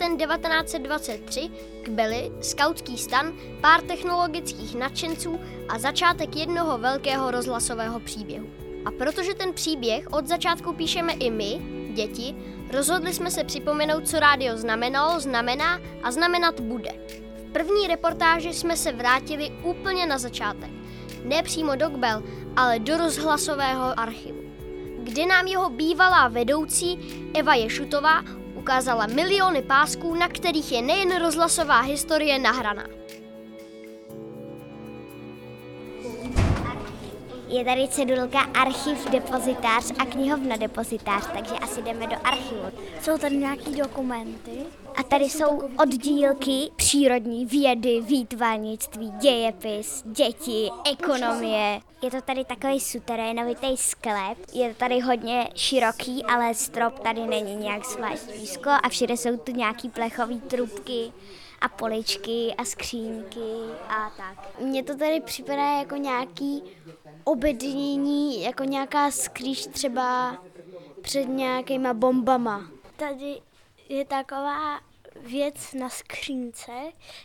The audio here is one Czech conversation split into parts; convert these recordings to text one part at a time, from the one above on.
květen 1923 Kbely, skautský stan, pár technologických nadšenců a začátek jednoho velkého rozhlasového příběhu. A protože ten příběh od začátku píšeme i my, děti, rozhodli jsme se připomenout, co rádio znamenalo, znamená a znamenat bude. V první reportáži jsme se vrátili úplně na začátek. Ne přímo do Kbel, ale do rozhlasového archivu kde nám jeho bývalá vedoucí Eva Ješutová ukázala miliony pásků, na kterých je nejen rozhlasová historie nahraná. Je tady cedulka archiv depozitář a knihovna depozitář, takže asi jdeme do archivu. Jsou tady nějaký dokumenty? A tady jsou oddílky přírodní, vědy, výtvarnictví, dějepis, děti, ekonomie. Je to tady takový suterénovitý sklep, je to tady hodně široký, ale strop tady není nějak zvlášť blízko a všude jsou tu nějaký plechové trubky a poličky a skřínky a tak. Mně to tady připadá jako nějaký obednění, jako nějaká skrýž třeba před nějakýma bombama. Tady je taková věc na skřínce,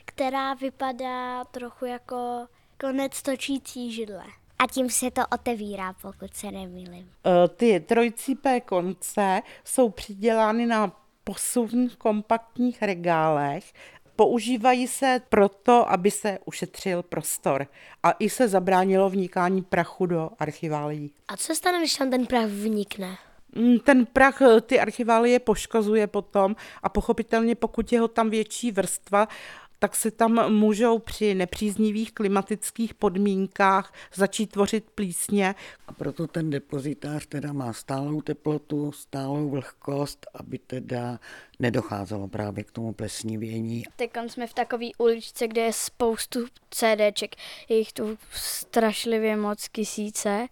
která vypadá trochu jako konec točící židle. A tím se to otevírá, pokud se nemýlím. E, ty trojcípé konce jsou přidělány na posun v kompaktních regálech. Používají se proto, aby se ušetřil prostor a i se zabránilo vnikání prachu do archiválií. A co se stane, když tam ten prach vnikne? Mm, ten prach eh, ty archiválie poškozuje potom a pochopitelně pokud je ho tam větší vrstva, tak se tam můžou při nepříznivých klimatických podmínkách začít tvořit plísně. A proto ten depozitář teda má stálou teplotu, stálou vlhkost, aby teda nedocházelo právě k tomu plesnivění. Teď jsme v takové uličce, kde je spoustu CDček, je jich tu strašlivě moc tisíce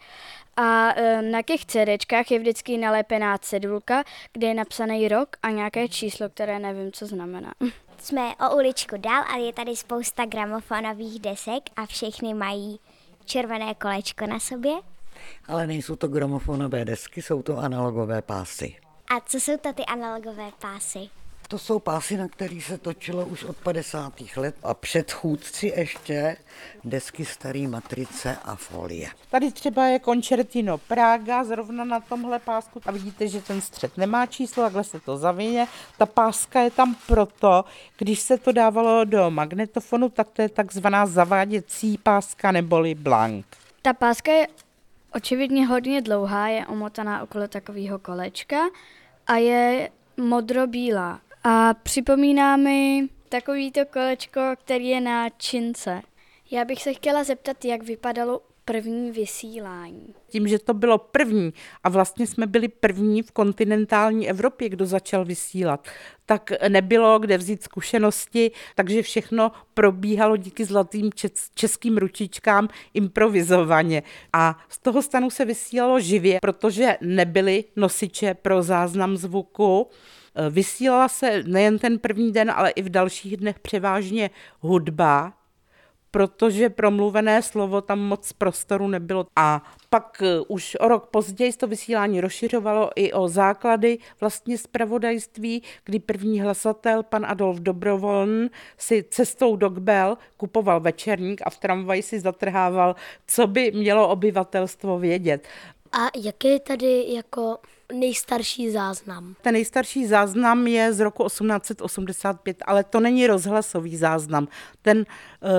a e, na těch CDčkách je vždycky nalepená cedulka, kde je napsaný rok a nějaké číslo, které nevím, co znamená. Jsme o uličku dál a je tady spousta gramofonových desek a všechny mají červené kolečko na sobě. Ale nejsou to gramofonové desky, jsou to analogové pásy. A co jsou to ty analogové pásy? To jsou pásy, na kterých se točilo už od 50. let a předchůdci ještě desky staré matrice a folie. Tady třeba je Concertino Praga, zrovna na tomhle pásku a vidíte, že ten střed nemá číslo, takhle se to zavině. Ta páska je tam proto, když se to dávalo do magnetofonu, tak to je takzvaná zaváděcí páska neboli blank. Ta páska je očividně hodně dlouhá, je omotaná okolo takového kolečka a je modrobílá a připomíná mi takovýto kolečko, který je na čince. Já bych se chtěla zeptat, jak vypadalo první vysílání. Tím, že to bylo první a vlastně jsme byli první v kontinentální Evropě, kdo začal vysílat, tak nebylo kde vzít zkušenosti, takže všechno probíhalo díky zlatým českým ručičkám improvizovaně. A z toho stanu se vysílalo živě, protože nebyly nosiče pro záznam zvuku, vysílala se nejen ten první den, ale i v dalších dnech převážně hudba, protože promluvené slovo tam moc prostoru nebylo. A pak eh, už o rok později to vysílání rozšiřovalo i o základy vlastně zpravodajství, kdy první hlasatel, pan Adolf Dobrovoln, si cestou do Gbel kupoval večerník a v tramvaji si zatrhával, co by mělo obyvatelstvo vědět. A jaký je tady jako nejstarší záznam? Ten nejstarší záznam je z roku 1885, ale to není rozhlasový záznam. Ten uh,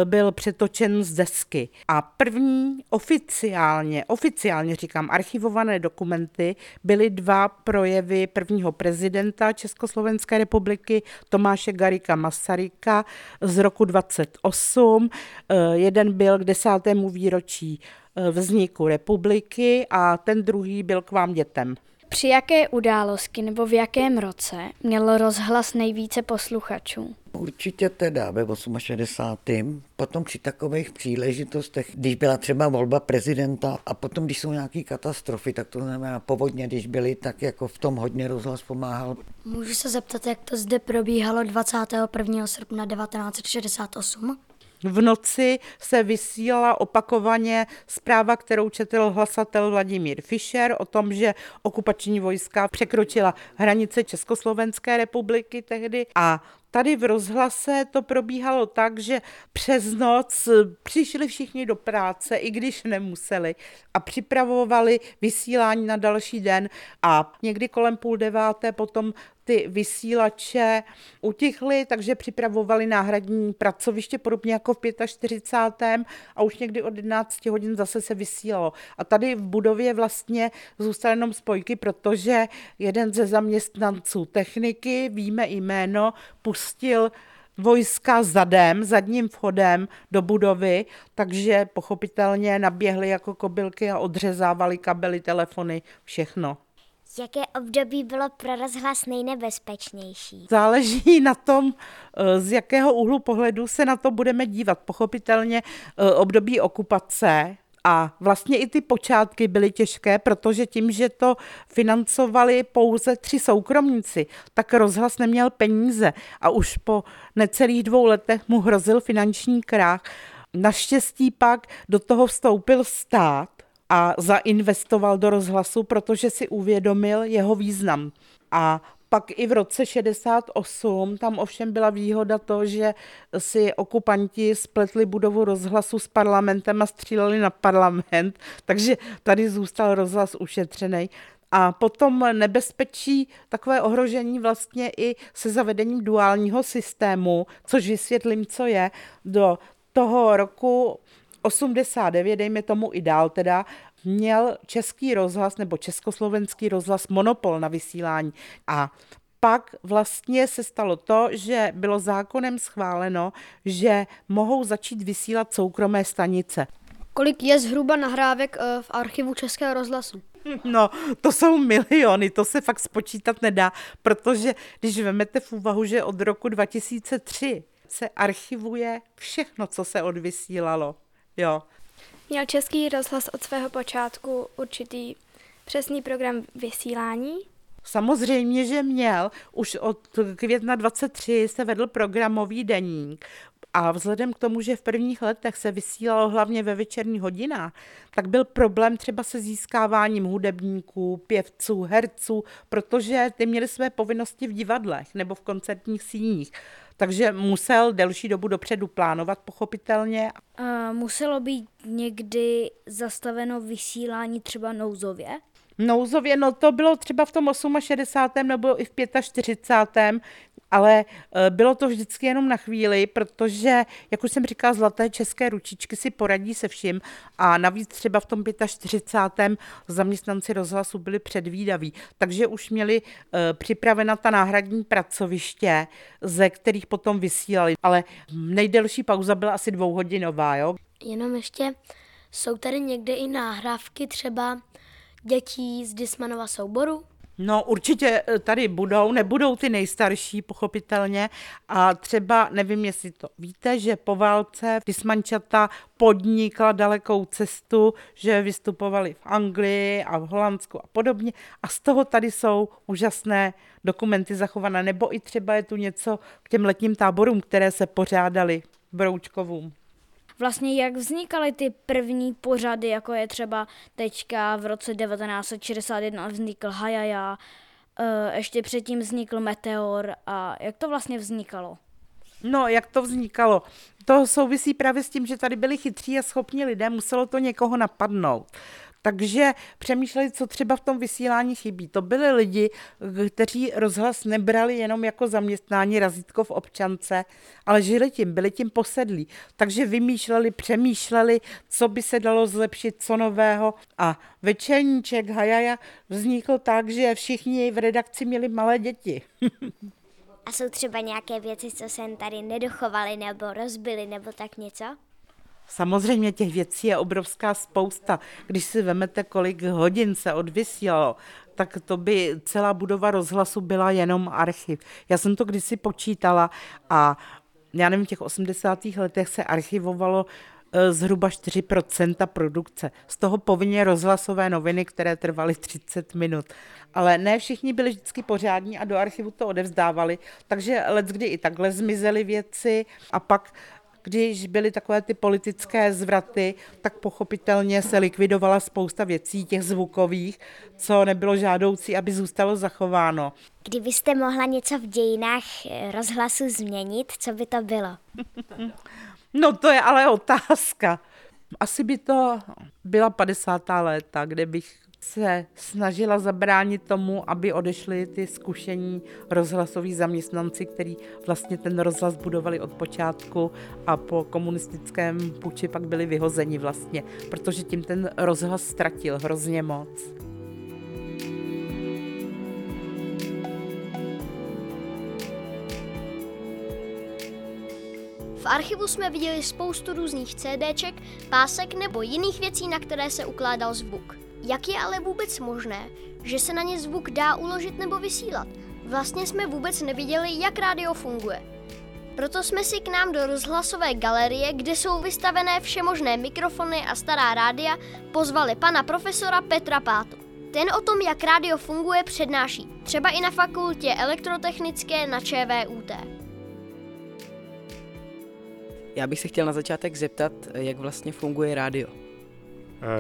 byl přetočen z desky. A první oficiálně, oficiálně říkám, archivované dokumenty byly dva projevy prvního prezidenta Československé republiky Tomáše Garika Masaryka z roku 28. Uh, eh, jeden byl k desátému výročí eh, vzniku republiky a ten druhý byl k vám dětem. Při jaké události nebo v jakém roce měl rozhlas nejvíce posluchačů? Určitě teda ve 68. Potom při takových příležitostech, když byla třeba volba prezidenta a potom, když jsou nějaké katastrofy, tak to znamená povodně, když byly, tak jako v tom hodně rozhlas pomáhal. Můžu se zeptat, jak to zde probíhalo 21. srpna 1968? V noci se vysílala opakovaně zpráva, kterou četl hlasatel Vladimír Fischer o tom, že okupační vojska překročila hranice Československé republiky tehdy. A Tady v rozhlase to probíhalo tak, že přes noc přišli všichni do práce, i když nemuseli, a připravovali vysílání na další den. A někdy kolem půl deváté potom ty vysílače utichly, takže připravovali náhradní pracoviště, podobně jako v 45. a už někdy od 11 hodin zase se vysílalo. A tady v budově vlastně zůstaly jenom spojky, protože jeden ze zaměstnanců techniky, víme jméno, pustil vojska zadem, zadním vchodem do budovy, takže pochopitelně naběhli jako kobylky a odřezávali kabely, telefony, všechno. Jaké období bylo pro rozhlas nejnebezpečnější? Záleží na tom, eh, z jakého úhlu pohledu se na to budeme dívat. Pochopitelně eh, období okupace, a vlastně i ty počátky byly těžké, protože tím, že to financovali pouze tři soukromníci, tak rozhlas neměl peníze a už po necelých dvou letech mu hrozil finanční krach. Naštěstí pak do toho vstoupil stát a zainvestoval do rozhlasu, protože si uvědomil jeho význam. A pak i v roce 68 tam ovšem byla výhoda to, že si okupanti spletli budovu rozhlasu s parlamentem a stříleli na parlament, takže tady zůstal rozhlas ušetřený. A potom nebezpečí, takové ohrožení vlastně i se zavedením duálního systému, což vysvětlím, co je, do toho roku 89, dejme tomu i dál teda, měl český rozhlas nebo československý rozhlas monopol na vysílání. A pak vlastně se stalo to, že bylo zákonem schváleno, že mohou začít vysílat soukromé stanice. Kolik je zhruba nahrávek eh, v archivu Českého rozhlasu? No, to jsou miliony, to se fakt spočítat nedá, protože když vezmete v úvahu, že od roku 2003 se archivuje všechno, co se odvysílalo. Jo. Měl Český rozhlas od svého počátku určitý přesný program vysílání? Samozřejmě, že měl. Už od května 23 se vedl programový deník. A vzhledem k tomu, že v prvních letech se vysílalo hlavně ve večerních hodinách, tak byl problém třeba se získáváním hudebníků, pěvců, herců, protože ty měli své povinnosti v divadlech nebo v koncertních síních takže musel delší dobu dopředu plánovat, pochopitelně. A muselo být někdy zastaveno vysílání třeba nouzově? Nouzově, no to bylo třeba v tom 68. nebo i v 45 ale eh, bylo to vždycky jenom na chvíli, protože, jak už jsem říkala, zlaté české ručičky si poradí se vším a navíc třeba v tom 45. zaměstnanci rozhlasu byli předvídaví, takže už měli eh, připravena ta náhradní pracoviště, ze kterých potom vysílali, ale nejdelší pauza byla asi dvouhodinová, jo. Jenom ještě, jsou tady někde i náhrávky třeba dětí z Dismanova souboru? No určitě eh, tady budou, nebudou ty nejstarší, pochopitelně. A třeba, nevím, jestli to víte, že po válce Dismančata podnikla dalekou cestu, že vystupovali v Anglii a v Holandsku a podobně. A z toho tady jsou úžasné dokumenty zachované. Nebo i třeba je tu něco k těm letním táborům, které se pořádaly Broučkovům vlastně jak vznikaly ty první pořady, jako je třeba teďka v roce 1961 vznikl Hajaja, eh, ještě předtím vznikl Meteor a jak to vlastně vznikalo? No, jak to vznikalo? To souvisí právě s tím, že tady byli chytří a schopní lidé, muselo to někoho napadnout. Takže přemýšleli, co třeba v tom vysílání chybí. To byli lidi, kteří rozhlas nebrali jenom jako zaměstnání razítko v občance, ale žili tím, byli tím posedlí. Takže vymýšleli, přemýšleli, co by se dalo zlepšit, co nového. A večerníček Hajaja vznikl tak, že všichni v redakci měli malé děti. A jsou třeba nějaké věci, co se tady nedochovaly nebo rozbily nebo tak něco? Samozřejmě těch věcí je obrovská spousta. Když si vemete, kolik hodin se odvysílalo, tak to by celá budova rozhlasu byla jenom archiv. Já jsem to kdysi počítala a já nevím, v těch 80. letech se archivovalo e, zhruba 4% produkce. Z toho povinně rozhlasové noviny, které trvaly 30 minut. Ale ne všichni byli vždycky pořádní a do archivu to odevzdávali, takže let kdy i takhle zmizely věci a pak když byly takové ty politické zvraty, tak pochopitelně se likvidovala spousta věcí, těch zvukových, co nebylo žádoucí, aby zůstalo zachováno. Kdybyste mohla něco v dějinách eh, rozhlasu změnit, co by to bylo? No to je ale otázka. Asi by to byla 50. léta, kde bych se snažila zabránit tomu, aby odešli ty zkušení rozhlasoví zaměstnanci, kteří vlastně ten rozhlas budovali od počátku a po komunistickém puči pak byli vyhozeni vlastně, protože tím ten rozhlas ztratil hrozně moc. V archivu jsme viděli spoustu různých CDček, pásek nebo jiných věcí, na které se ukládal zvuk. Jak je ale vůbec možné, že se na ně zvuk dá uložit nebo vysílat? Vlastně jsme vůbec neviděli, jak rádio funguje. Proto jsme si k nám do rozhlasové galerie, kde jsou vystavené všemožné mikrofony a stará rádia, pozvali pana profesora Petra Pátu. Ten o tom, jak rádio funguje, přednáší, třeba i na fakultě elektrotechnické na ČVUT. Já bych se chtěl na začátek zeptat, jak vlastně funguje rádio.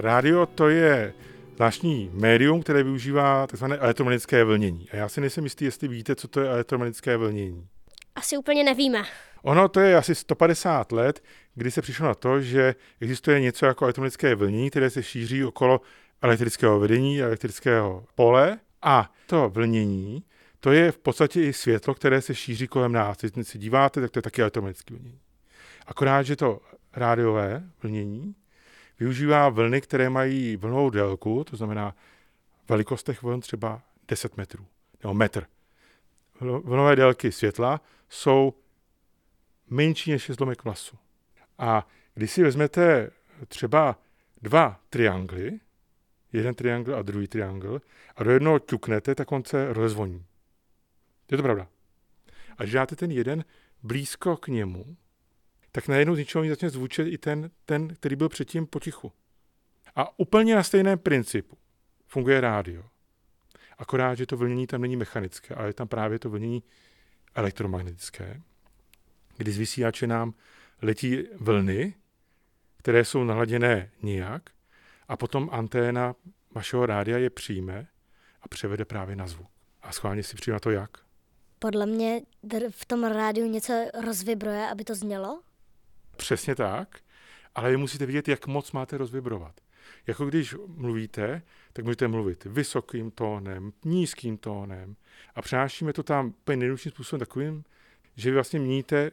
Rádio to je zvláštní médium, které využívá tzv. elektromagnetické vlnění. A já si nejsem jistý, jestli víte, co to je elektromagnetické vlnění. Asi úplně nevíme. Ono to je asi 150 let, kdy se přišlo na to, že existuje něco jako elektromagnetické vlnění, které se šíří okolo elektrického vedení, elektrického pole a to vlnění, to je v podstatě i světlo, které se šíří kolem nás. Když se díváte, tak to je taky elektromagnetické vlnění. Akorát, že to rádiové vlnění využívá vlny, které mají vlnovou délku, to znamená velikost těch vln třeba 10 metrů nebo metr. Vlnové délky světla jsou menší než zlomek vlasu. A když si vezmete třeba dva triangly, jeden triangl a druhý triangl, a do jednoho ťuknete, tak on se rozvoní. Je to pravda. A když dáte ten jeden blízko k němu, tak najednou z ničeho začne zvučet i ten, ten, který byl předtím potichu. A úplně na stejném principu funguje rádio. Akorát, že to vlnění tam není mechanické, ale je tam právě to vlnění elektromagnetické, kdy z vysílače nám letí vlny, které jsou naladěné nijak, a potom anténa vašeho rádia je přijme a převede právě na zvuk. A schválně si přijme to jak? Podle mě v tom rádiu něco rozvibruje, aby to znělo? Přesně tak, ale vy musíte vidět, jak moc máte rozvibrovat. Jako když mluvíte, tak můžete mluvit vysokým tónem, nízkým tónem a přenášíme to tam úplně nejjednodušším způsobem takovým, že vy vlastně měníte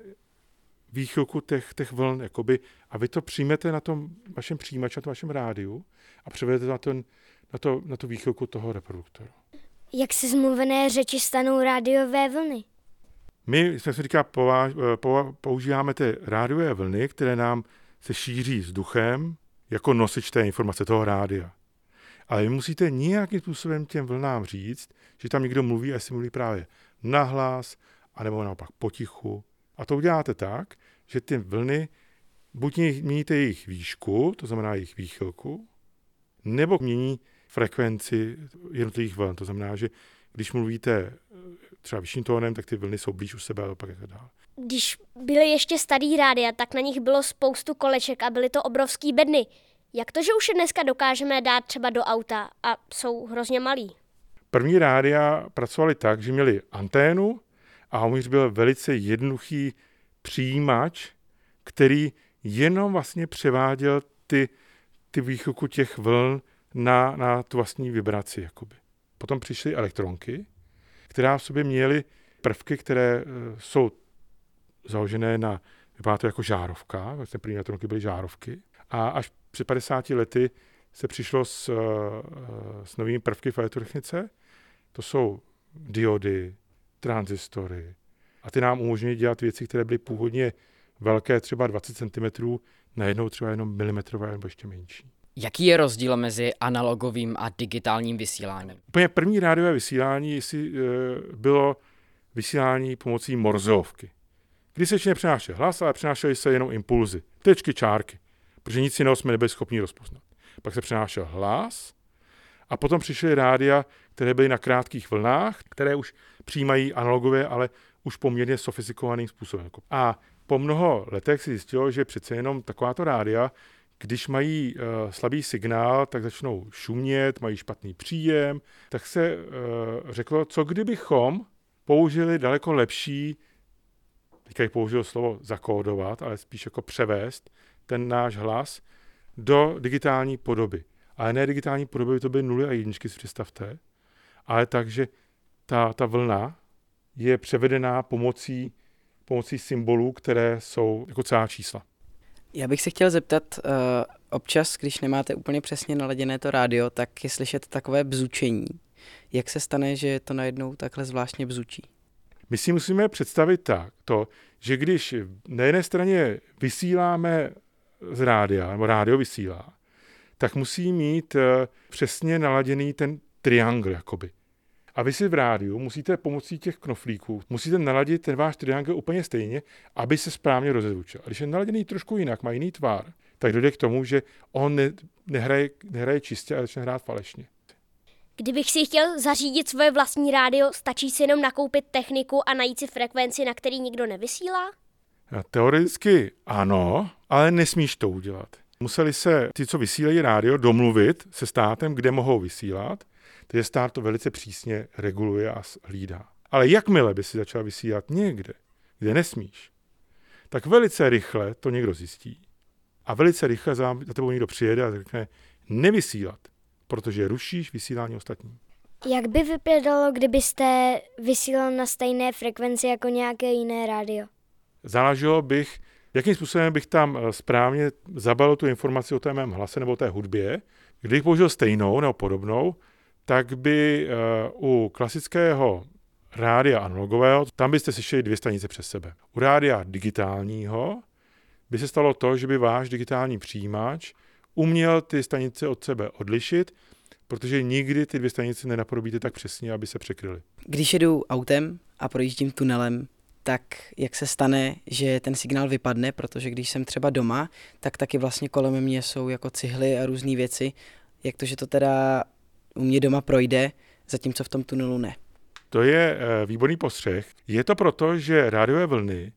výchylku těch, těch vln, jakoby, a vy to přijmete na tom vašem přijímači, na tom vašem rádiu a převedete na, ten, na, to, na tu výchylku toho reproduktoru. Jak se zmluvené řeči stanou rádiové vlny? My, jsme si říká, používáme ty rádiové vlny, které nám se šíří vzduchem jako nosič té informace, toho rádia. Ale vy musíte nějakým způsobem těm vlnám říct, že tam někdo mluví a jestli mluví právě nahlas, anebo naopak potichu. A to uděláte tak, že ty vlny buď měníte jejich výšku, to znamená jejich výchylku, nebo mění frekvenci jednotlivých vln. To znamená, že když mluvíte třeba vyšším tónem, tak ty vlny jsou blíž u sebe a pak tak dále. Když byly ještě starý rádia, tak na nich bylo spoustu koleček a byly to obrovský bedny. Jak to, že už je dneska dokážeme dát třeba do auta a jsou hrozně malý? První rádia pracovaly tak, že měli anténu a uvnitř byl velice jednoduchý přijímač, který jenom vlastně převáděl ty, ty výchuku těch vln na, na tu vlastní vibraci. Jakoby. Potom přišly elektronky, která v sobě měly prvky, které eh, jsou založené na, vypadá to jako žárovka, vlastně první elektronky byly žárovky. A až před 50 lety se přišlo s, eh, s novými prvky v elektrotechnice. To jsou diody, transistory. A ty nám umožňují dělat věci, které byly původně velké, třeba 20 cm, najednou třeba jenom milimetrové nebo ještě menší. Jaký je rozdíl mezi analogovým a digitálním vysíláním? Úplně první rádiové vysílání si, e, bylo vysílání pomocí morzovky. Kdy se ještě nepřenášel hlas, ale přenášely se jenom impulzy, tečky, čárky, protože nic jiného jsme nebyli schopni rozpoznat. Pak se přenášel hlas a potom přišly rádia, které byly na krátkých vlnách, které už přijímají analogové, ale už poměrně sofistikovaným způsobem. A po mnoho letech si zjistilo, že přece jenom takováto rádia, když mají uh, slabý signál, tak začnou šumět, mají špatný příjem, tak se uh, řeklo, co kdybychom použili daleko lepší, teďka použil slovo zakódovat, ale spíš jako převést ten náš hlas do digitální podoby. Ale ne digitální podoby, to by nuly a jedničky, si představte, ale takže ta, ta vlna je převedená pomocí, pomocí symbolů, které jsou jako celá čísla. Já bych se chtěl zeptat, uh, občas, když nemáte úplně přesně naladěné to rádio, tak je slyšet takové bzučení. Jak se stane, že to najednou takhle zvláštně bzučí? My si musíme představit tak, to, že když na jedné straně vysíláme z rádia, nebo rádio vysílá, tak musí mít eh, přesně naladěný ten triangl, jakoby. A vy si v rádiu musíte pomocí těch knoflíků, musíte naladit ten váš triangl úplně stejně, aby se správně rozezvučil. A když je naladěný trošku jinak, má jiný tvar, tak dojde k tomu, že on ne, nehraje, nehraje čistě a začne hrát falešně. Kdybych si chtěl zařídit svoje vlastní rádio, stačí si jenom nakoupit techniku a najít si frekvenci, na který nikdo nevysílá? Teoreticky ano, ale nesmíš to udělat. Museli se ti, co vysílají rádio, domluvit se státem, kde mohou vysílat, takže stát to velice přísně reguluje a hlídá. Ale jakmile by si začal vysílat někde, kde nesmíš, tak velice rychle to někdo zjistí. A velice rychle za, za tebou někdo přijede a řekne, nevysílat, protože rušíš vysílání ostatní. Jak by vypadalo, kdybyste vysílal na stejné frekvenci jako nějaké jiné rádio? Záleželo bych, jakým způsobem bych tam eh, správně zabalil tu informaci o té mém hlase nebo té hudbě. Kdybych použil stejnou nebo podobnou, tak by uh, u klasického rádia analogového, tam byste slyšeli dvě stanice přes sebe. U rádia digitálního by se stalo to, že by váš digitální přijímač uměl ty stanice od sebe odlišit, protože nikdy ty dvě stanice nenapodobíte tak přesně, aby se překryly. Když jedu autem a projíždím tunelem, tak jak se stane, že ten signál vypadne, protože když jsem třeba doma, tak taky vlastně kolem mě jsou jako cihly a různé věci. Jak to, že to teda u mě doma projde, zatímco v tom tunelu ne. To je eh, výborný postřeh. Je to proto, že rádiové vlny,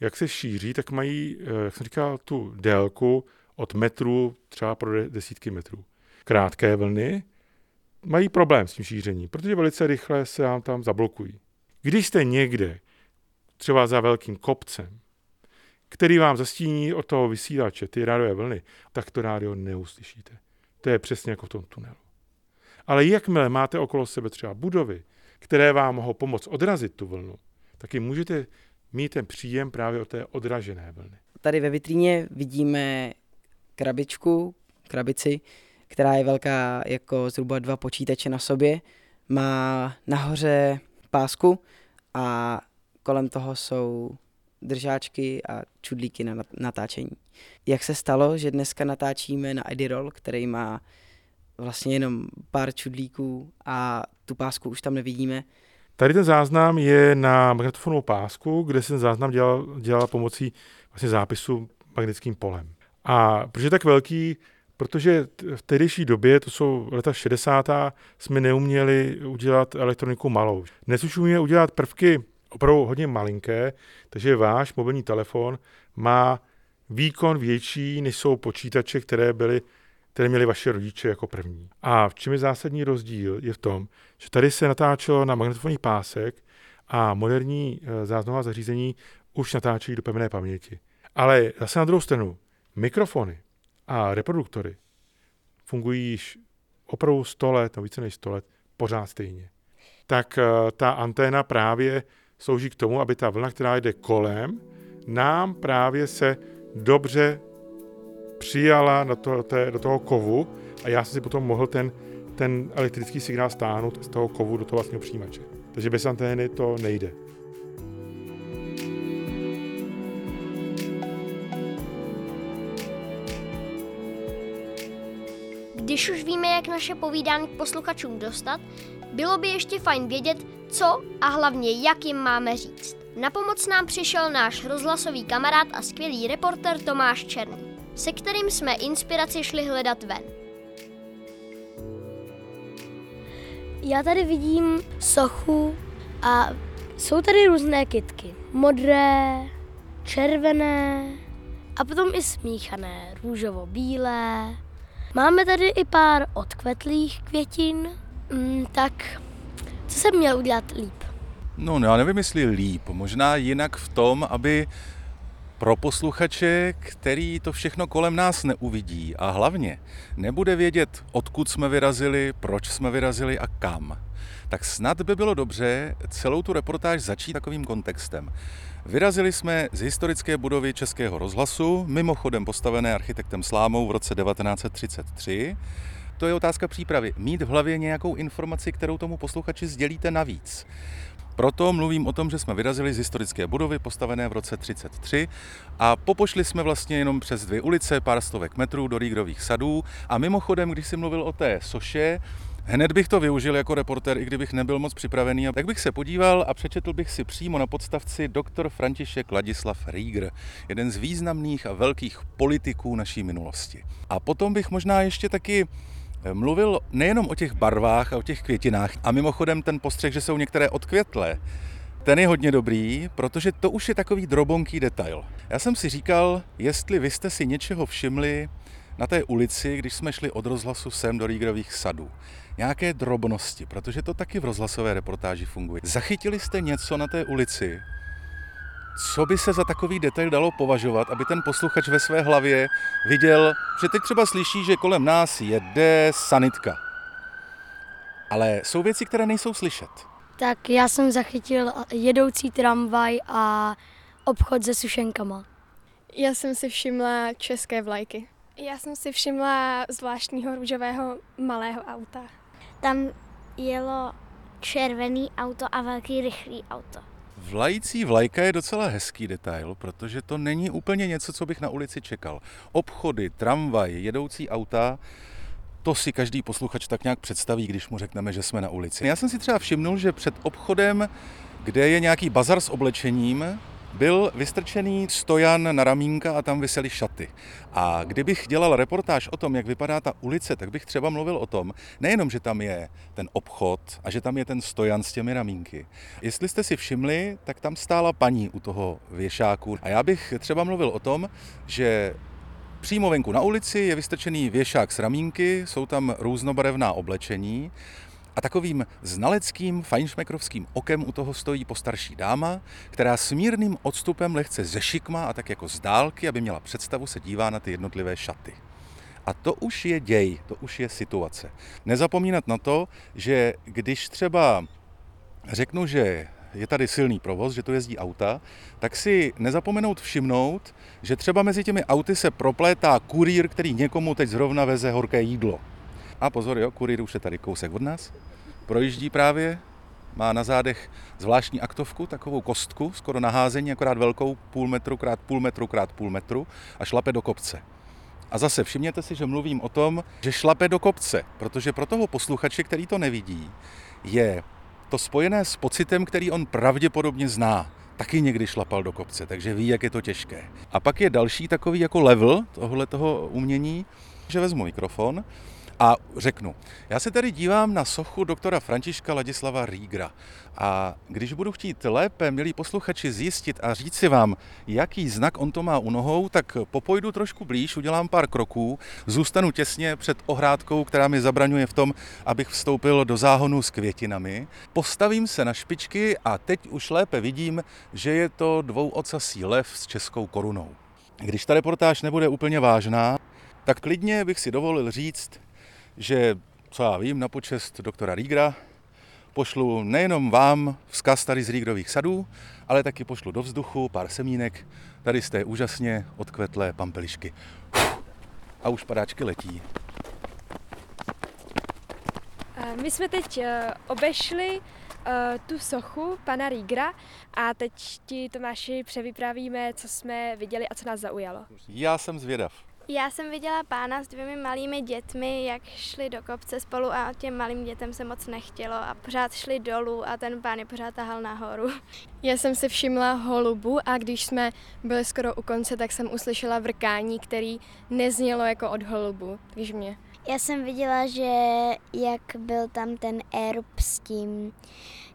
jak se šíří, tak mají, eh, jak jsem říkal, tu délku od metru třeba pro desítky metrů. Krátké vlny mají problém s tím šířením, protože velice rychle se vám tam zablokují. Když jste někde, třeba za velkým kopcem, který vám zastíní od toho vysílače ty rádiové vlny, tak to rádio neuslyšíte. To je přesně jako v tom tunelu. Ale jakmile máte okolo sebe třeba budovy, které vám mohou pomoct odrazit tu vlnu, taky můžete mít ten příjem právě od té odražené vlny. Tady ve vitríně vidíme krabičku, krabici, která je velká jako zhruba dva počítače na sobě. Má nahoře pásku a kolem toho jsou držáčky a čudlíky na natáčení. Jak se stalo, že dneska natáčíme na Edirol, který má vlastně jenom pár čudlíků a tu pásku už tam nevidíme. Tady ten záznam je na magnetofonovou pásku, kde se ten záznam dělal, dělal pomocí vlastně zápisu magnetickým polem. A proč je tak velký? Protože v tehdejší době, to jsou leta 60., jsme neuměli udělat elektroniku malou. Dnes už umíme udělat prvky opravdu hodně malinké, takže váš mobilní telefon má výkon větší, než jsou počítače, které byly které měli vaše rodiče jako první. A v čem je zásadní rozdíl, je v tom, že tady se natáčelo na magnetofonní pásek a moderní eh, záznamová zařízení už natáčí do pevné paměti. Ale zase na druhou stranu, mikrofony a reproduktory fungují již opravdu 100 let, no více než 100 let, pořád stejně. Tak eh, ta anténa právě slouží k tomu, aby ta vlna, která jde kolem, nám právě se dobře přijala do toho, té, do toho kovu a já jsem si potom mohl ten, ten elektrický signál stáhnout z toho kovu do toho vlastního přijímače. Takže bez antény to nejde. když už víme, jak naše povídání k posluchačům dostat, bylo by ještě fajn vědět, co a hlavně jak jim máme říct. Na pomoc nám přišel náš rozhlasový kamarád a skvělý reporter Tomáš Černý, se kterým jsme inspiraci šli hledat ven. Já tady vidím sochu a jsou tady různé kytky. Modré, červené a potom i smíchané, růžovo-bílé. Máme tady i pár odkvetlých květin, mm, tak co jsem měl udělat líp? No, já nevím, jestli líp. Možná jinak v tom, aby pro posluchače, který to všechno kolem nás neuvidí a hlavně nebude vědět, odkud jsme vyrazili, proč jsme vyrazili a kam, tak snad by bylo dobře celou tu reportáž začít takovým kontextem. Vyrazili jsme z historické budovy Českého rozhlasu, mimochodem postavené architektem Slámou v roce 1933. To je otázka přípravy. Mít v hlavě nějakou informaci, kterou tomu posluchači sdělíte navíc. Proto mluvím o tom, že jsme vyrazili z historické budovy postavené v roce 33 a popošli jsme vlastně jenom přes dvě ulice, pár stovek metrů do Rígrových sadů a mimochodem, když si mluvil o té soše, Hned bych to využil jako reporter, i kdybych nebyl moc připravený. Tak bych se podíval a přečetl bych si přímo na podstavci doktor František Ladislav Rieger, jeden z významných a velkých politiků naší minulosti. A potom bych možná ještě taky mluvil nejenom o těch barvách a o těch květinách. A mimochodem ten postřeh, že jsou některé odkvětlé, ten je hodně dobrý, protože to už je takový drobonký detail. Já jsem si říkal, jestli vy jste si něčeho všimli na té ulici, když jsme šli od rozhlasu sem do Rígrových sadů nějaké drobnosti, protože to taky v rozhlasové reportáži funguje. Zachytili jste něco na té ulici, co by se za takový detail dalo považovat, aby ten posluchač ve své hlavě viděl, že teď třeba slyší, že kolem nás jede sanitka. Ale jsou věci, které nejsou slyšet. Tak já jsem zachytil jedoucí tramvaj a obchod se sušenkama. Já jsem si všimla české vlajky. Já jsem si všimla zvláštního růžového malého auta. Tam jelo červený auto a velký rychlý auto. Vlající vlajka je docela hezký detail, protože to není úplně něco, co bych na ulici čekal. Obchody, tramvaj, jedoucí auta, to si každý posluchač tak nějak představí, když mu řekneme, že jsme na ulici. Já jsem si třeba všimnul, že před obchodem, kde je nějaký bazar s oblečením, byl vystrčený stojan na ramínka a tam vysely šaty. A kdybych dělal reportáž o tom, jak vypadá ta ulice, tak bych třeba mluvil o tom, nejenom, že tam je ten obchod a že tam je ten stojan s těmi ramínky. Jestli jste si všimli, tak tam stála paní u toho věšáku. A já bych třeba mluvil o tom, že Přímo venku na ulici je vystrčený věšák s ramínky, jsou tam různobarevná oblečení a takovým znaleckým, fajnšmekrovským okem u toho stojí postarší dáma, která s mírným odstupem lehce ze šikma a tak jako z dálky, aby měla představu, se dívá na ty jednotlivé šaty. A to už je děj, to už je situace. Nezapomínat na to, že když třeba řeknu, že je tady silný provoz, že to jezdí auta, tak si nezapomenout všimnout, že třeba mezi těmi auty se proplétá kurýr, který někomu teď zrovna veze horké jídlo. A pozor, jo, kurýr už je tady kousek od nás. Projíždí právě, má na zádech zvláštní aktovku, takovou kostku, skoro naházení, akorát velkou, půl metru krát půl metru krát půl metru a šlape do kopce. A zase všimněte si, že mluvím o tom, že šlape do kopce, protože pro toho posluchače, který to nevidí, je to spojené s pocitem, který on pravděpodobně zná. Taky někdy šlapal do kopce, takže ví, jak je to těžké. A pak je další takový jako level tohle toho umění, že vezmu mikrofon a řeknu, já se tady dívám na sochu doktora Františka Ladislava Rígra a když budu chtít lépe, milí posluchači, zjistit a říct si vám, jaký znak on to má u nohou, tak popojdu trošku blíž, udělám pár kroků, zůstanu těsně před ohrádkou, která mi zabraňuje v tom, abych vstoupil do záhonu s květinami, postavím se na špičky a teď už lépe vidím, že je to dvouocasý lev s českou korunou. Když ta reportáž nebude úplně vážná, tak klidně bych si dovolil říct, že, co já vím, na počest doktora Rígra pošlu nejenom vám vzkaz tady z Rígrových sadů, ale taky pošlu do vzduchu pár semínek tady z té úžasně odkvetlé pampelišky. A už padáčky letí. My jsme teď eh, obešli eh, tu sochu pana Rígra a teď ti Tomáši převyprávíme, co jsme viděli a co nás zaujalo. Já jsem zvědav. Já jsem viděla pána s dvěmi malými dětmi, jak šli do kopce spolu a těm malým dětem se moc nechtělo a pořád šli dolů a ten pán je pořád tahal nahoru. Já jsem si všimla holubu a když jsme byli skoro u konce, tak jsem uslyšela vrkání, který neznělo jako od holubu, když mě. Já jsem viděla, že jak byl tam ten erb s tím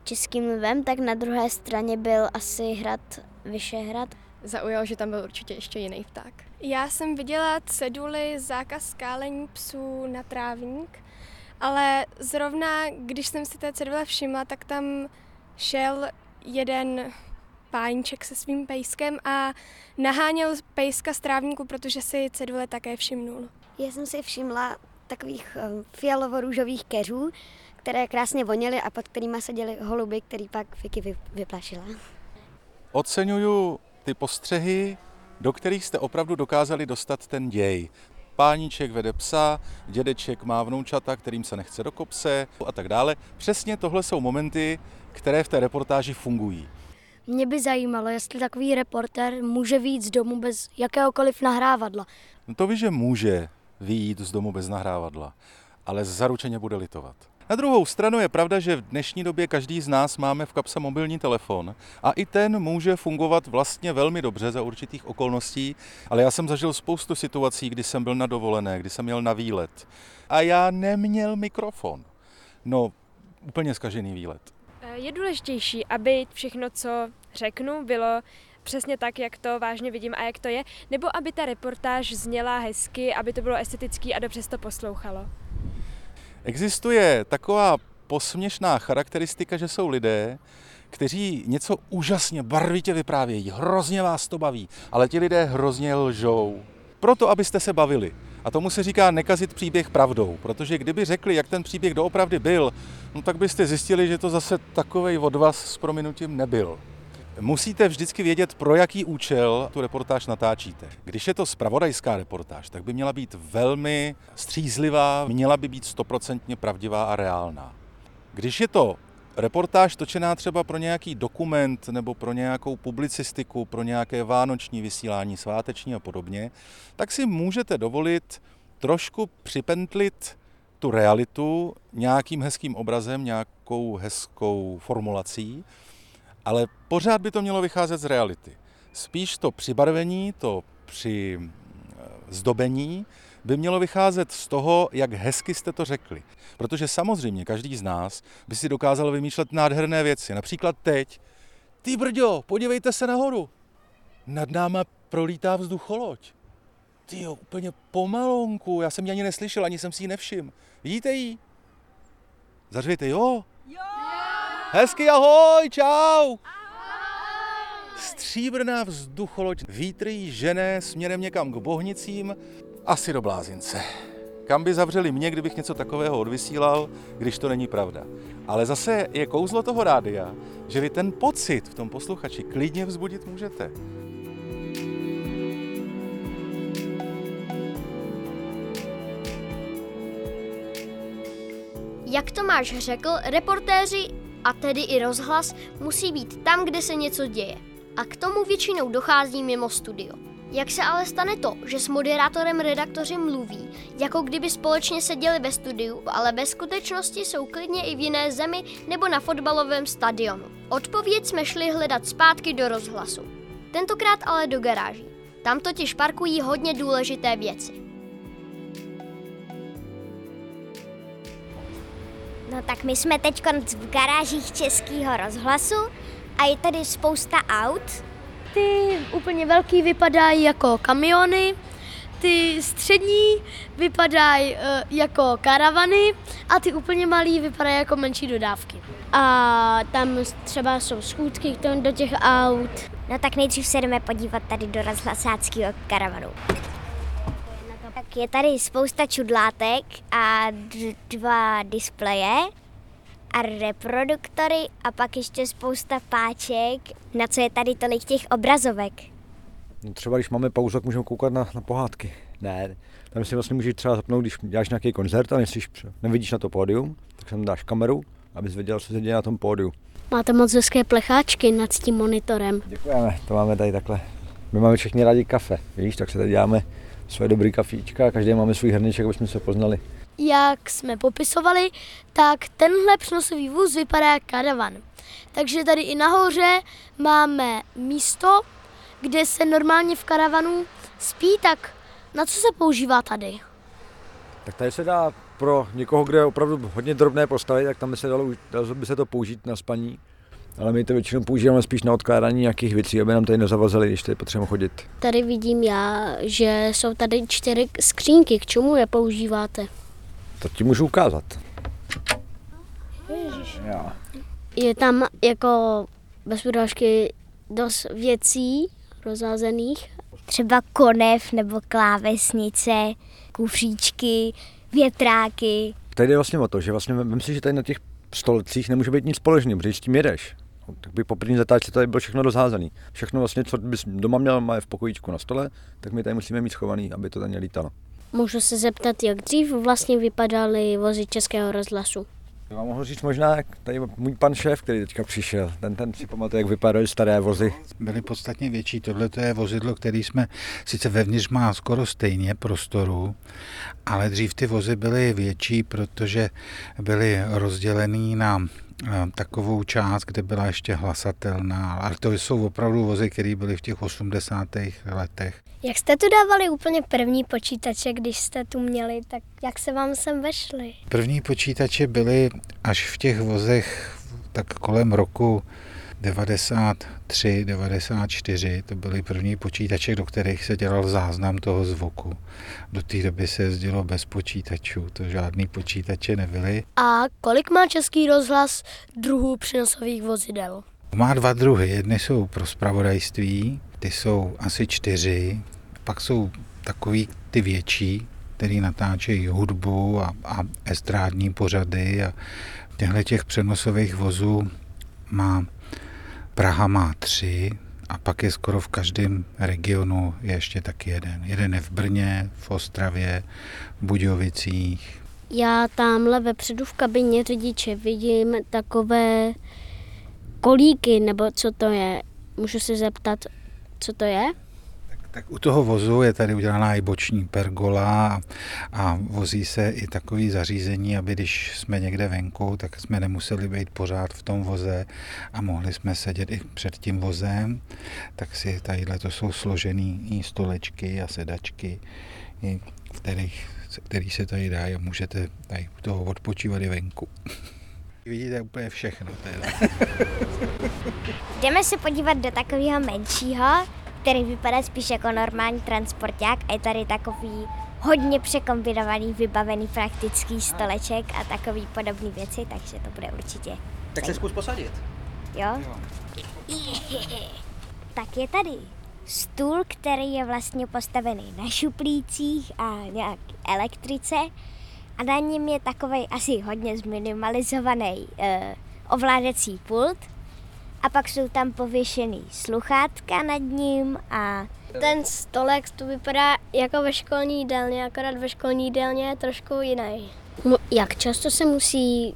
českým lvem, tak na druhé straně byl asi hrad Vyšehrad. Zaujal, že tam byl určitě ještě jiný pták. Já jsem viděla ceduly zákaz skálení psů na trávník, ale zrovna, když jsem si té cedule všimla, tak tam šel jeden páníček se svým pejskem a naháněl pejska z trávníku, protože si cedule také všimnul. Já jsem si všimla takových eh, fialovo-růžových keřů, které krásně voněly a pod kterými seděly holuby, který pak Vicky vyplašila. Oceňuju ty postřehy, do kterých jste opravdu dokázali dostat ten děj. Páníček vede psa, dědeček má vnoučata, kterým se nechce do kopse a tak dále. Přesně tohle jsou momenty, které v té reportáži fungují. Mě by zajímalo, jestli takový reporter může výjít z domu bez jakéhokoliv nahrávadla. No to ví, že může výjít z domu bez nahrávadla, ale zaručeně bude litovat. Na druhou stranu je pravda, že v dnešní době každý z nás máme v kapse mobilní telefon a i ten může fungovat vlastně velmi dobře za určitých okolností, ale já jsem zažil spoustu situací, kdy jsem byl na dovolené, kdy jsem měl na výlet a já neměl mikrofon. No, úplně zkažený výlet. Je důležitější, aby všechno, co řeknu, bylo přesně tak, jak to vážně vidím a jak to je, nebo aby ta reportáž zněla hezky, aby to bylo estetický a dobře to poslouchalo? Existuje taková posměšná charakteristika, že jsou lidé, kteří něco úžasně barvitě vyprávějí, hrozně vás to baví, ale ti lidé hrozně lžou. Proto, abyste se bavili. A tomu se říká nekazit příběh pravdou, protože kdyby řekli, jak ten příběh doopravdy byl, no tak byste zjistili, že to zase takovej od vás s prominutím nebyl. Musíte vždycky vědět, pro jaký účel tu reportáž natáčíte. Když je to spravodajská reportáž, tak by měla být velmi střízlivá, měla by být stoprocentně pravdivá a reálná. Když je to reportáž točená třeba pro nějaký dokument nebo pro nějakou publicistiku, pro nějaké vánoční vysílání, sváteční a podobně, tak si můžete dovolit trošku připentlit tu realitu nějakým hezkým obrazem, nějakou hezkou formulací, ale pořád by to mělo vycházet z reality. Spíš to přibarvení, to při eh, zdobení by mělo vycházet z toho, jak hezky jste to řekli. Protože samozřejmě každý z nás by si dokázal vymýšlet nádherné věci. Například teď. Ty brďo, podívejte se nahoru. Nad náma prolítá vzducholoď. Ty jo, úplně pomalonku. Já jsem ji ani neslyšel, ani jsem si ji nevšiml. Vidíte ji? Zařvěte, jo? Jo! Hezky ahoj, čau! Stříbrná vzducholoď vítry žené směrem někam k Bohnicím, asi do Blázince. Kam by zavřeli mě, kdybych něco takového odvysílal, když to není pravda. Ale zase je kouzlo toho rádia, že vy ten pocit v tom posluchači klidně vzbudit můžete. Jak Tomáš řekl, reportéři a tedy i rozhlas, musí být tam, kde se něco děje. A k tomu většinou dochází mimo studio. Jak se ale stane to, že s moderátorem redaktoři mluví, jako kdyby společně seděli ve studiu, ale ve skutečnosti jsou klidně i v jiné zemi nebo na fotbalovém stadionu? Odpověď jsme šli hledat zpátky do rozhlasu. Tentokrát ale do garáží. Tam totiž parkují hodně důležité věci. No tak my jsme teď v garážích Českého rozhlasu a je tady spousta aut. Ty úplně velký vypadají jako kamiony, ty střední vypadají uh, jako karavany a ty úplně malý vypadají jako menší dodávky. A tam třeba jsou schůdky do těch aut. No tak nejdřív se jdeme podívat tady do rozhlasáckého karavanu. Tak je tady spousta čudlátek a dva displeje a reproduktory a pak ještě spousta páček. Na co je tady tolik těch obrazovek? No třeba když máme pauzu, tak můžeme koukat na, na pohádky. Ne, tam si vlastně můžeš třeba zapnout, když děláš nějaký koncert a nejsiš, nevidíš na to pódium, tak sem dáš kameru, abys věděl, co se děje na tom pódiu. Máte moc hezké plecháčky nad tím monitorem. Děkujeme, to máme tady takhle. My máme všichni rádi kafe, víš, tak se tady děláme své dobrý kafíčka, každý máme svůj hrníček, aby jsme se poznali. Jak jsme popisovali, tak tenhle přenosový vůz vypadá jak karavan. Takže tady i nahoře máme místo, kde se normálně v karavanu spí, tak na co se používá tady? Tak tady se dá pro někoho, kde je opravdu hodně drobné postavy, tak tam by se dalo, dalo by se to použít na spaní. Ale my to většinou používáme spíš na odkládání nějakých věcí, aby nám tady nezavazali, když tady potřebujeme chodit. Tady vidím já, že jsou tady čtyři skřínky. K čemu je používáte? To ti můžu ukázat. Já. Je tam jako bez urážky dost věcí rozházených. Třeba konev nebo klávesnice, kufříčky, větráky. Tady jde vlastně o to, že vlastně myslím si, že tady na těch stolecích nemůže být nic společného, protože s tím jedeš. Tak by po první zatáčce tady bylo všechno rozházený. Všechno vlastně, co bys doma měl, má v pokojíčku na stole, tak my tady musíme mít schovaný, aby to tady lítalo. Můžu se zeptat, jak dřív vlastně vypadaly vozy Českého rozhlasu? Já vám mohu říct možná, jak tady můj pan šéf, který teďka přišel, ten, ten si pamatuje, jak vypadaly staré vozy. Byly podstatně větší. Tohle to je vozidlo, který jsme, sice vevnitř má skoro stejně prostoru, ale dřív ty vozy byly větší, protože byly rozdělený na takovou část, kde byla ještě hlasatelná, ale to jsou opravdu vozy, které byly v těch 80. letech. Jak jste tu dávali úplně první počítače, když jste tu měli, tak jak se vám sem vešly? První počítače byly až v těch vozech tak kolem roku 93, 94, to byly první počítače, do kterých se dělal záznam toho zvuku. Do té doby se jezdilo bez počítačů, to žádný počítače nebyly. A kolik má Český rozhlas druhů přenosových vozidel? Má dva druhy. Jedny jsou pro spravodajství, ty jsou asi čtyři. Pak jsou takový ty větší, který natáčejí hudbu a, a estrádní pořady a těchto těch přenosových vozů má Praha má tři a pak je skoro v každém regionu je ještě taky jeden. Jeden je v Brně, v Ostravě, v Budějovicích. Já tamhle vepředu v kabině řidiče vidím takové kolíky, nebo co to je. Můžu se zeptat, co to je? Tak u toho vozu je tady udělaná i boční pergola a vozí se i takový zařízení, aby když jsme někde venku, tak jsme nemuseli být pořád v tom voze a mohli jsme sedět i před tím vozem. Tak si tadyhle to jsou složený stolečky a sedačky, kterých, který se tady dá a můžete tady u toho odpočívat i venku. Vidíte úplně všechno. Teda. Jdeme se podívat do takového menšího, který vypadá spíš jako normální transporták a je tady takový hodně překombinovaný, vybavený praktický stoleček a takový podobný věci, takže to bude určitě. Tak se zkus posadit. Jo? jo. tak je tady stůl, který je vlastně postavený na šuplících a nějak elektrice a na něm je takový asi hodně zminimalizovaný uh, ovládací pult a pak jsou tam pověšený sluchátka nad ním a ten stolek to vypadá jako ve školní jídelně, akorát ve školní jídelně je trošku jiný. Jak často se musí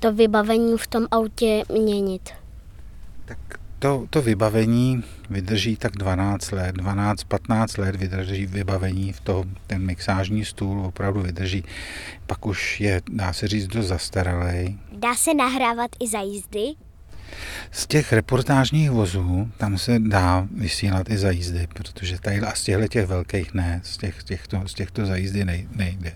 to vybavení v tom autě měnit? Tak to, to vybavení vydrží tak 12 let, 12-15 let vydrží vybavení v tom, ten mixážní stůl opravdu vydrží. Pak už je, dá se říct, dost zastaralý. Dá se nahrávat i za jízdy? Z těch reportážních vozů tam se dá vysílat i za jízdy, protože tady a z těchto těch velkých ne, z, těch, těchto, z těchto za jízdy nejde.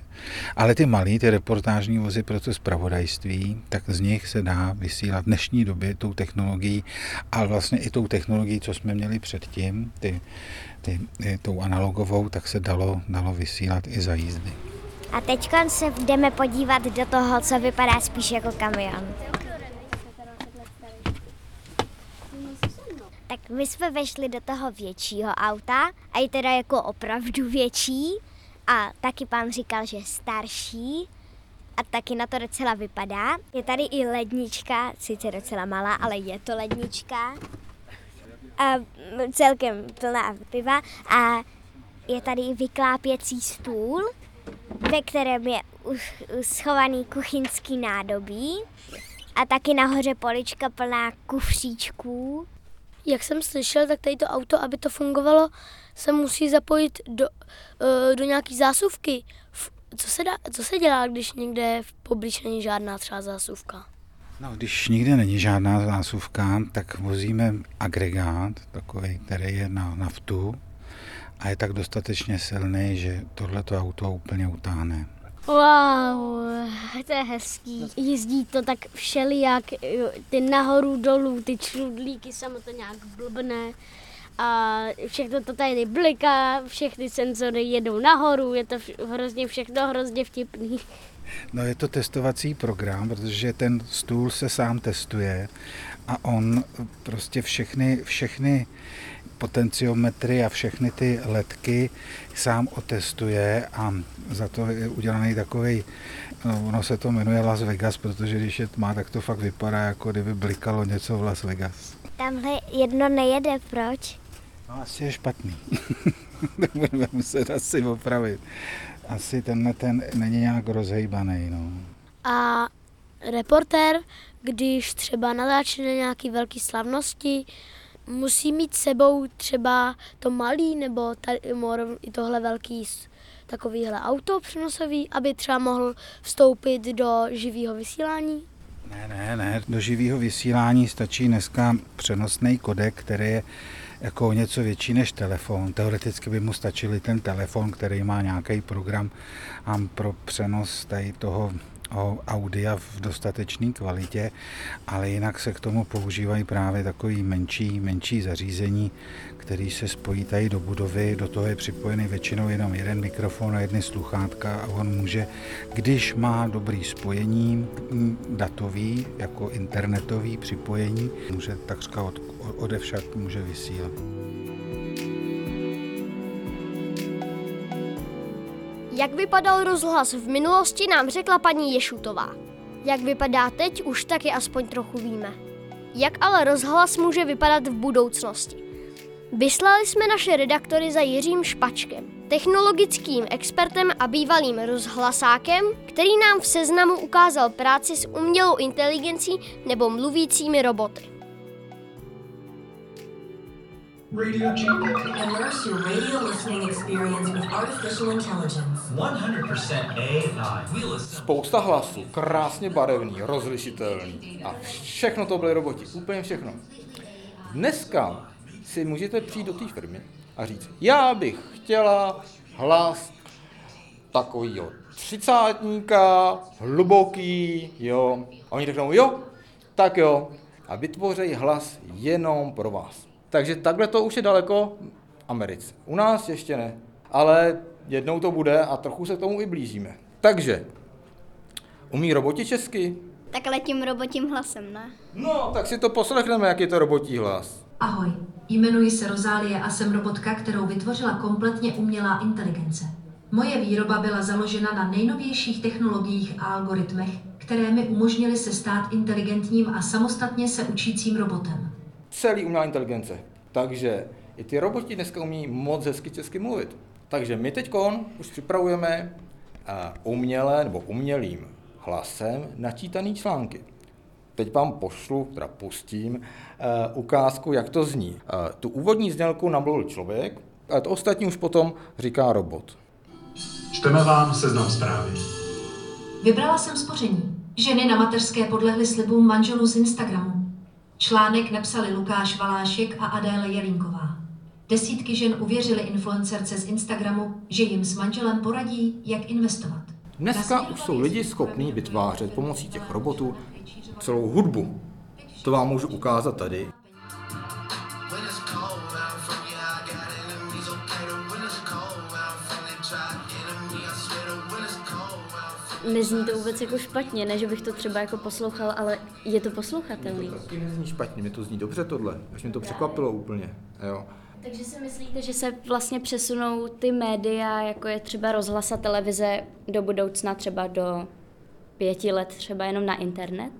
Ale ty malé, ty reportážní vozy pro to zpravodajství, tak z nich se dá vysílat v dnešní době tou technologií, ale vlastně i tou technologií, co jsme měli předtím, ty, ty, ty, tou analogovou, tak se dalo, dalo vysílat i za jízdy. A teď se jdeme podívat do toho, co vypadá spíš jako kamion. Tak my jsme vešli do toho většího auta a je teda jako opravdu větší a taky pán říkal, že starší a taky na to docela vypadá. Je tady i lednička, sice docela malá, ale je to lednička. A celkem plná piva a je tady i vyklápěcí stůl, ve kterém je schovaný kuchyňský nádobí a taky nahoře polička plná kufříčků Jak jsem slyšel, tak tady to auto, aby to fungovalo, se musí zapojit do, eh, do nějaký zásuvky. Co se, dá, co se dělá, když někde v poblíž není žádná třeba zásuvka? No, když nikde není žádná zásuvka, tak vozíme agregát, takový, který je na naftu a je tak dostatečně silný, že tohleto auto úplně utáhne. Wow, to je hezký. Jezdí to tak všelijak, ty nahoru dolů, ty črudlíky samo to nějak blbne a všechno to tady bliká, všechny senzory jedou nahoru, je to hrozně všechno hrozně vtipný. No je to testovací program, protože ten stůl se sám testuje a on prostě všechny, všechny potenciometry a všechny ty letky sám otestuje a za to je udělaný takový, no, ono se to jmenuje Las Vegas, protože když je tma, tak to fakt vypadá, jako kdyby blikalo něco v Las Vegas. Tamhle jedno nejede, proč? No asi je špatný. Budeme muset asi opravit. Asi tenhle ten není nějak rozhejbaný. No. A reportér, když třeba natáčí na nějaký velký slavnosti, musí mít sebou třeba to malý nebo tady, i tohle velký takovýhle auto přenosový, aby třeba mohl vstoupit do živého vysílání? Ne, ne, ne. Do živého vysílání stačí dneska přenosný kodek, který je jako něco větší než telefon. Teoreticky by mu stačili ten telefon, který má nějaký program pro přenos tady toho audia v dostatečné kvalitě, ale jinak se k tomu používají právě takový menší, menší zařízení, který se spojí tady do budovy, do toho je připojený většinou jenom jeden mikrofon a jedny sluchátka a on může, když má dobrý spojení datový, jako internetový připojení, může takřka od, odevšak může vysílat. Jak vypadal rozhlas v minulosti, nám řekla paní Ješutová. Jak vypadá teď, už taky aspoň trochu víme. Jak ale rozhlas může vypadat v budoucnosti? Vyslali jsme naše redaktory za Jiřím Špačkem, technologickým expertem a bývalým rozhlasákem, který nám v seznamu ukázal práci s umělou inteligencí nebo mluvícími roboty. Radio Immerse your radio listening experience with artificial intelligence. 100% AI. Spousta hlasů, krásně barevný, rozlišitelný. A všechno to byly roboti, úplně všechno. Dneska si můžete přijít do té firmy a říct, já bych chtěla hlas takovýho třicátníka, hluboký, jo. A oni řeknou, jo, tak jo. A vytvoří hlas jenom pro vás. Takže takhle to už je daleko Americe. U nás ještě ne, ale jednou to bude a trochu se k tomu i blížíme. Takže, umí roboti česky? Tak letím robotím hlasem, ne? No, tak si to poslechneme, jak je to robotí hlas. Ahoj, jmenuji se Rozálie a jsem robotka, kterou vytvořila kompletně umělá inteligence. Moje výroba byla založena na nejnovějších technologiích a algoritmech, které mi umožnily se stát inteligentním a samostatně se učícím robotem celý umělá inteligence. Takže i ty roboti dneska umí moc hezky česky mluvit. Takže my teď už připravujeme eh, umělé nebo umělým hlasem načítaný články. Teď vám pošlu, teda pustím, uh, ukázku, jak to zní. Uh, tu úvodní znělku namluvil člověk, a to ostatní už potom říká robot. Čteme vám seznam zprávy. Vybrala jsem spoření. Ženy na mateřské podlehly slibům manželů z Instagramu. Článek napsali Lukáš Valášek a Adéle Jelínková. Desítky žen uvěřily influencerce z Instagramu, že jim s manželem poradí, jak investovat. Dneska už jsou lidi schopní vytvářet pomocí těch robotů celou hudbu. To vám můžu ukázat tady. Nezní to vůbec jako špatně, ne, že bych to třeba jako poslouchal, ale je to poslouchatelný. To taky nezní špatně, mě to zní dobře tohle, až mě to překvapilo úplně, jo. Takže si myslíte, že se vlastně přesunou ty média, jako je třeba rozhlas a televize, do budoucna třeba do pěti let třeba jenom na internet?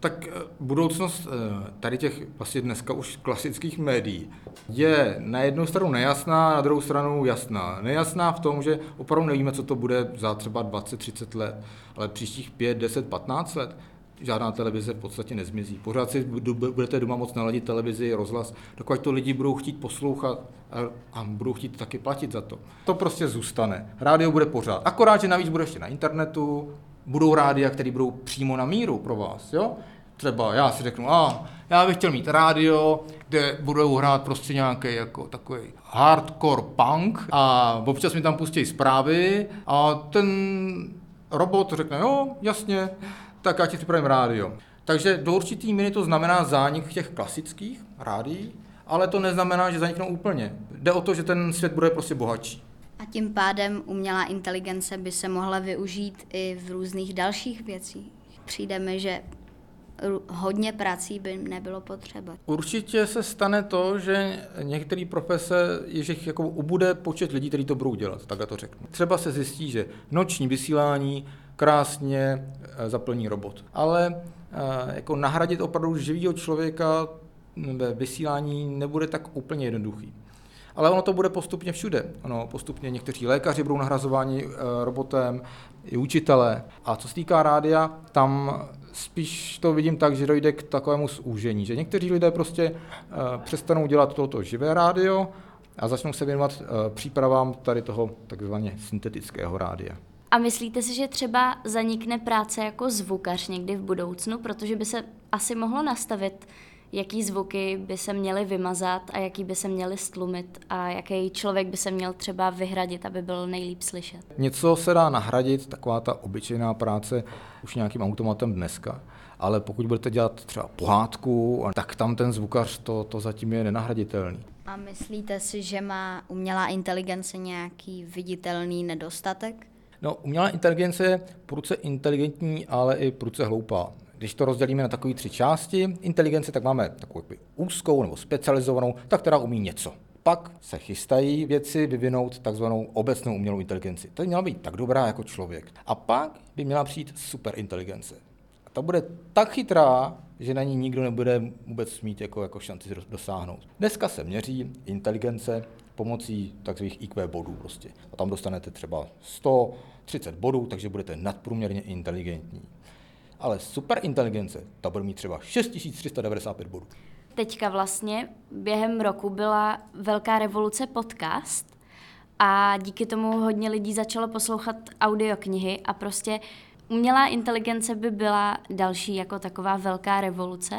Tak eh, budoucnost eh, tady těch vlastně dneska už klasických médií je na jednu stranu nejasná, na druhou stranu jasná. Nejasná v tom, že opravdu nevíme, co to bude za třeba 20-30 let, ale příštích 5, 10, 15 let žádná televize v podstatě nezmizí. Pořád si budete doma moc naladit televizi, rozhlas, dokud to lidi budou chtít poslouchat a, a budou chtít taky platit za to. To prostě zůstane. Rádio bude pořád. Akorát, že navíc bude ještě na internetu, budou rádia, které budou přímo na míru pro vás. Jo? Třeba já si řeknu, a já bych chtěl mít rádio, kde budou hrát prostě nějaký jako takový hardcore punk a občas mi tam pustí zprávy a ten robot řekne, jo, jasně, tak já ti připravím rádio. Takže do určitý míry to znamená zánik těch klasických rádií, ale to neznamená, že zaniknou úplně. Jde o to, že ten svět bude prostě bohatší. A tím pádem umělá inteligence by se mohla využít i v různých dalších věcích. Přijde mi, že hodně prací by nebylo potřeba. Určitě se stane to, že některé profese, že jako ubude počet lidí, kteří to budou dělat, tak já to řeknu. Třeba se zjistí, že noční vysílání krásně eh, zaplní robot. Ale eh, jako nahradit opravdu živého člověka ve vysílání nebude tak úplně jednoduchý. Ale ono to bude postupně všude. Ono postupně někteří lékaři budou nahrazováni eh, robotem, i učitelé. A co se týká rádia, tam spíš to vidím tak, že dojde k takovému zúžení, že někteří lidé prostě přestanou dělat toto živé rádio a začnou se věnovat přípravám tady toho takzvaně syntetického rádia. A myslíte si, že třeba zanikne práce jako zvukař někdy v budoucnu, protože by se asi mohlo nastavit, jaký zvuky by se měly vymazat a jaký by se měly stlumit a jaký člověk by se měl třeba vyhradit, aby byl nejlíp slyšet? Něco se dá nahradit, taková ta obyčejná práce už nějakým automatem dneska. Ale pokud budete dělat třeba pohádku, tak tam ten zvukař to, to zatím je nenahraditelný. A myslíte si, že má umělá inteligence nějaký viditelný nedostatek? No, umělá inteligence je pruce inteligentní, ale i pruce hloupá. Když to rozdělíme na takové tři části inteligence, tak máme takovou úzkou nebo specializovanou, tak která umí něco. Pak se chystají věci vyvinout takzvanou obecnou umělou inteligenci. To by měla být tak dobrá jako člověk. A pak by měla přijít superinteligence. A ta bude tak chytrá, že na ní nikdo nebude vůbec mít jako, jako šanci dosáhnout. Dneska se měří inteligence pomocí takzvaných IQ bodů prostě. A tam dostanete třeba 130 bodů, takže budete nadprůměrně inteligentní. Ale superinteligence, ta bude mít třeba 6395 bodů. Teďka vlastně během roku byla velká revoluce podcast a díky tomu hodně lidí začalo poslouchat audioknihy a prostě umělá inteligence by byla další jako taková velká revoluce?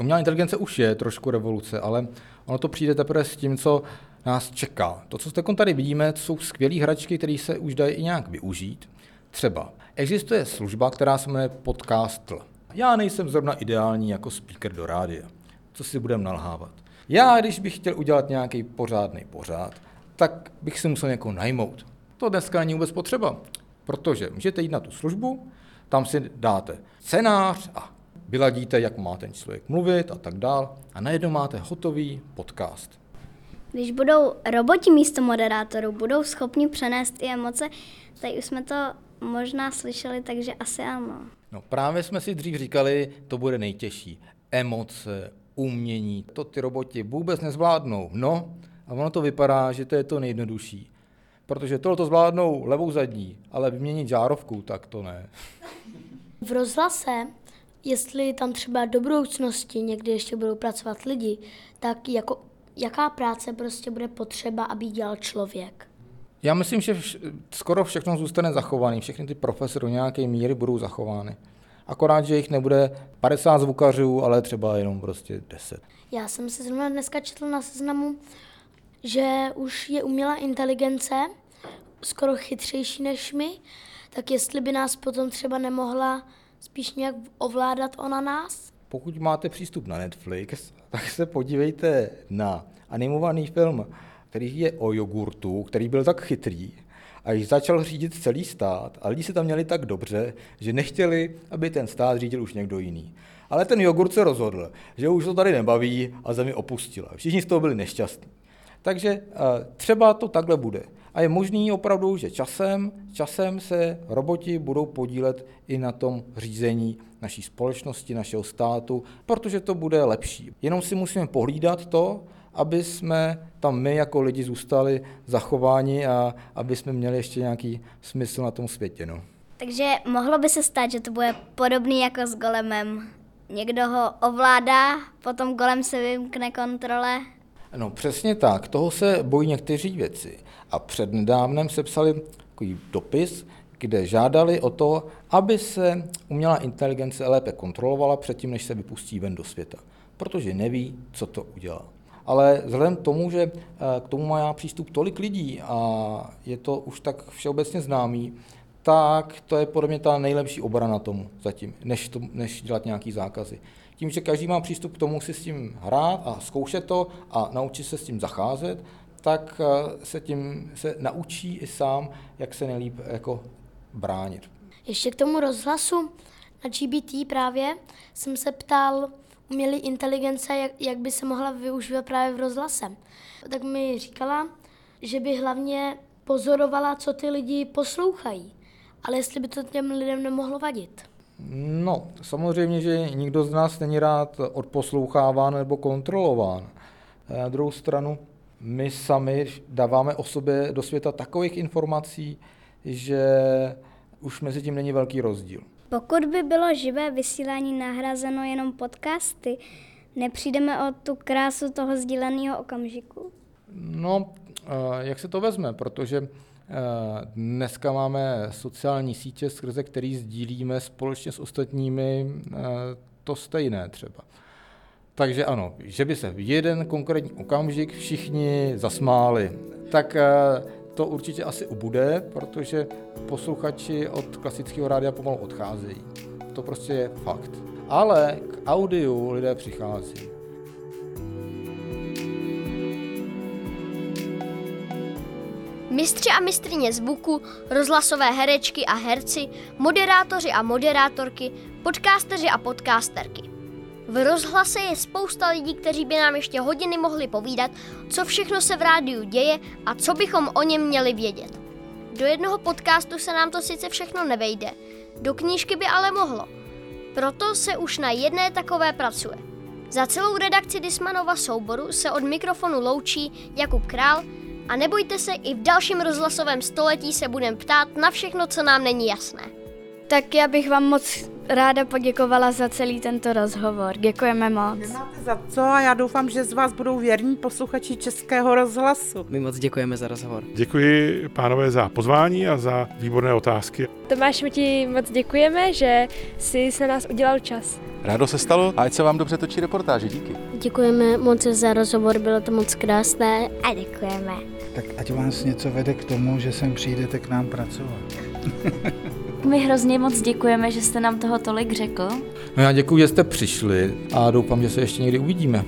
Umělá inteligence už je trošku revoluce, ale ono to přijde teprve s tím, co nás čeká. To, co tady vidíme, jsou skvělé hračky, které se už dají i nějak využít. Třeba existuje služba, která se jmenuje Podcastl. Já nejsem zrovna ideální jako speaker do rádia. Co si budem nalhávat? Já, když bych chtěl udělat nějaký pořádný pořád, tak bych si musel někoho najmout. To dneska není vůbec potřeba, protože můžete jít na tu službu, tam si dáte scénář a vyladíte, jak má ten člověk mluvit a tak dál a najednou máte hotový podcast. Když budou roboti místo moderátorů, budou schopni přenést i emoce, tady už jsme to možná slyšeli, takže asi ano. No právě jsme si dřív říkali, to bude nejtěžší. Emoce, umění, to ty roboti vůbec nezvládnou. No, a ono to vypadá, že to je to nejjednodušší. Protože tohle to zvládnou levou zadní, ale vyměnit žárovku, tak to ne. V rozhlase, jestli tam třeba do budoucnosti někdy ještě budou pracovat lidi, tak jako jaká práce prostě bude potřeba, aby dělal člověk? Já myslím, že vš- skoro všechno zůstane zachované. Všechny ty profese do nějaké míry budou zachovány. Akorát, že jich nebude 50 zvukařů, ale třeba jenom prostě 10. Já jsem si zrovna dneska četl na seznamu, že už je umělá inteligence skoro chytřejší než my, tak jestli by nás potom třeba nemohla spíš nějak ovládat ona nás? Pokud máte přístup na Netflix, tak se podívejte na animovaný film, který je o jogurtu, který byl tak chytrý, a již začal řídit celý stát a lidi se tam měli tak dobře, že nechtěli, aby ten stát řídil už někdo jiný. Ale ten jogurt se rozhodl, že už to tady nebaví a zemi opustila. Všichni z toho byli nešťastní. Takže eh, třeba to takhle bude. A je možný opravdu, že časem, časem se roboti budou podílet i na tom řízení naší společnosti, našeho státu, protože to bude lepší. Jenom si musíme pohlídat to, aby jsme tam my jako lidi zůstali zachováni a aby jsme měli ještě nějaký smysl na tom světě. No. Takže mohlo by se stát, že to bude podobný jako s golemem. Někdo ho ovládá, potom golem se vymkne kontrole. No přesně tak, toho se bojí někteří věci. A před nedávnem se psali takový dopis, kde žádali o to, aby se umělá inteligence lépe kontrolovala předtím, než se vypustí ven do světa, protože neví, co to udělá. Ale vzhledem k tomu, že eh, k tomu má přístup tolik lidí a je to už tak všeobecně známý, tak to je podle mě ta nejlepší obrana tomu zatím, než, to, než dělat nějaký zákazy. Tím, že každý má přístup k tomu si s tím hrát a zkoušet to a naučit se s tím zacházet, tak eh, se tím se naučí i sám, jak se nejlíp jako bránit. Ještě k tomu rozhlasu na GBT právě jsem se ptal umělé inteligence, jak, jak by se mohla využívat právě v rozhlase. Tak mi říkala, že by hlavně pozorovala, co ty lidi poslouchají, ale jestli by to těm lidem nemohlo vadit. No, samozřejmě, že nikdo z nás není rád odposloucháván nebo kontrolován. Na druhou stranu, my sami dáváme o sobě do světa takových informací, že už mezi tím není velký rozdíl. Pokud by bylo živé vysílání nahrazeno jenom podcasty, nepřijdeme o tu krásu toho sdíleného okamžiku? No, eh, jak se to vezme, protože eh, dneska máme sociální sítě, skrze který sdílíme společně s ostatními eh, to stejné třeba. Takže ano, že by se v jeden konkrétní okamžik všichni zasmáli, tak to určitě asi ubude, protože posluchači od klasického rádia pomalu odcházejí. To prostě je fakt. Ale k audiu lidé přichází. Mistři a mistrině zvuku, rozhlasové herečky a herci, moderátoři a moderátorky, podcasteři a podcasterky. V rozhlase je spousta lidí, kteří by nám ještě hodiny mohli povídat, co všechno se v rádiu děje a co bychom o něm měli vědět. Do jednoho podcastu se nám to sice všechno nevejde, do knížky by ale mohlo. Proto se už na jedné takové pracuje. Za celou redakci Dismanova souboru se od mikrofonu loučí Jakub Král a nebojte se, i v dalším rozhlasovém století se budeme ptát na všechno, co nám není jasné. Tak já bych vám moc ráda poděkovala za celý tento rozhovor. Děkujeme moc. Nemáte za co a já doufám, že z vás budou věrní posluchači Českého rozhlasu. My moc děkujeme za rozhovor. Děkuji pánové za pozvání a za výborné otázky. Tomáš, my ti moc děkujeme, že jsi se nás udělal čas. Rádo se stalo a ať se vám dobře točí reportáže. Díky. Děkujeme moc za rozhovor, bylo to moc krásné. A děkujeme. Tak ať vás něco vede k tomu, že sem přijdete k nám pracovat. My hrozně moc děkujeme, že jste nám toho tolik řekl. No já děkuji, že jste přišli a doufám, že se ještě někdy uvidíme.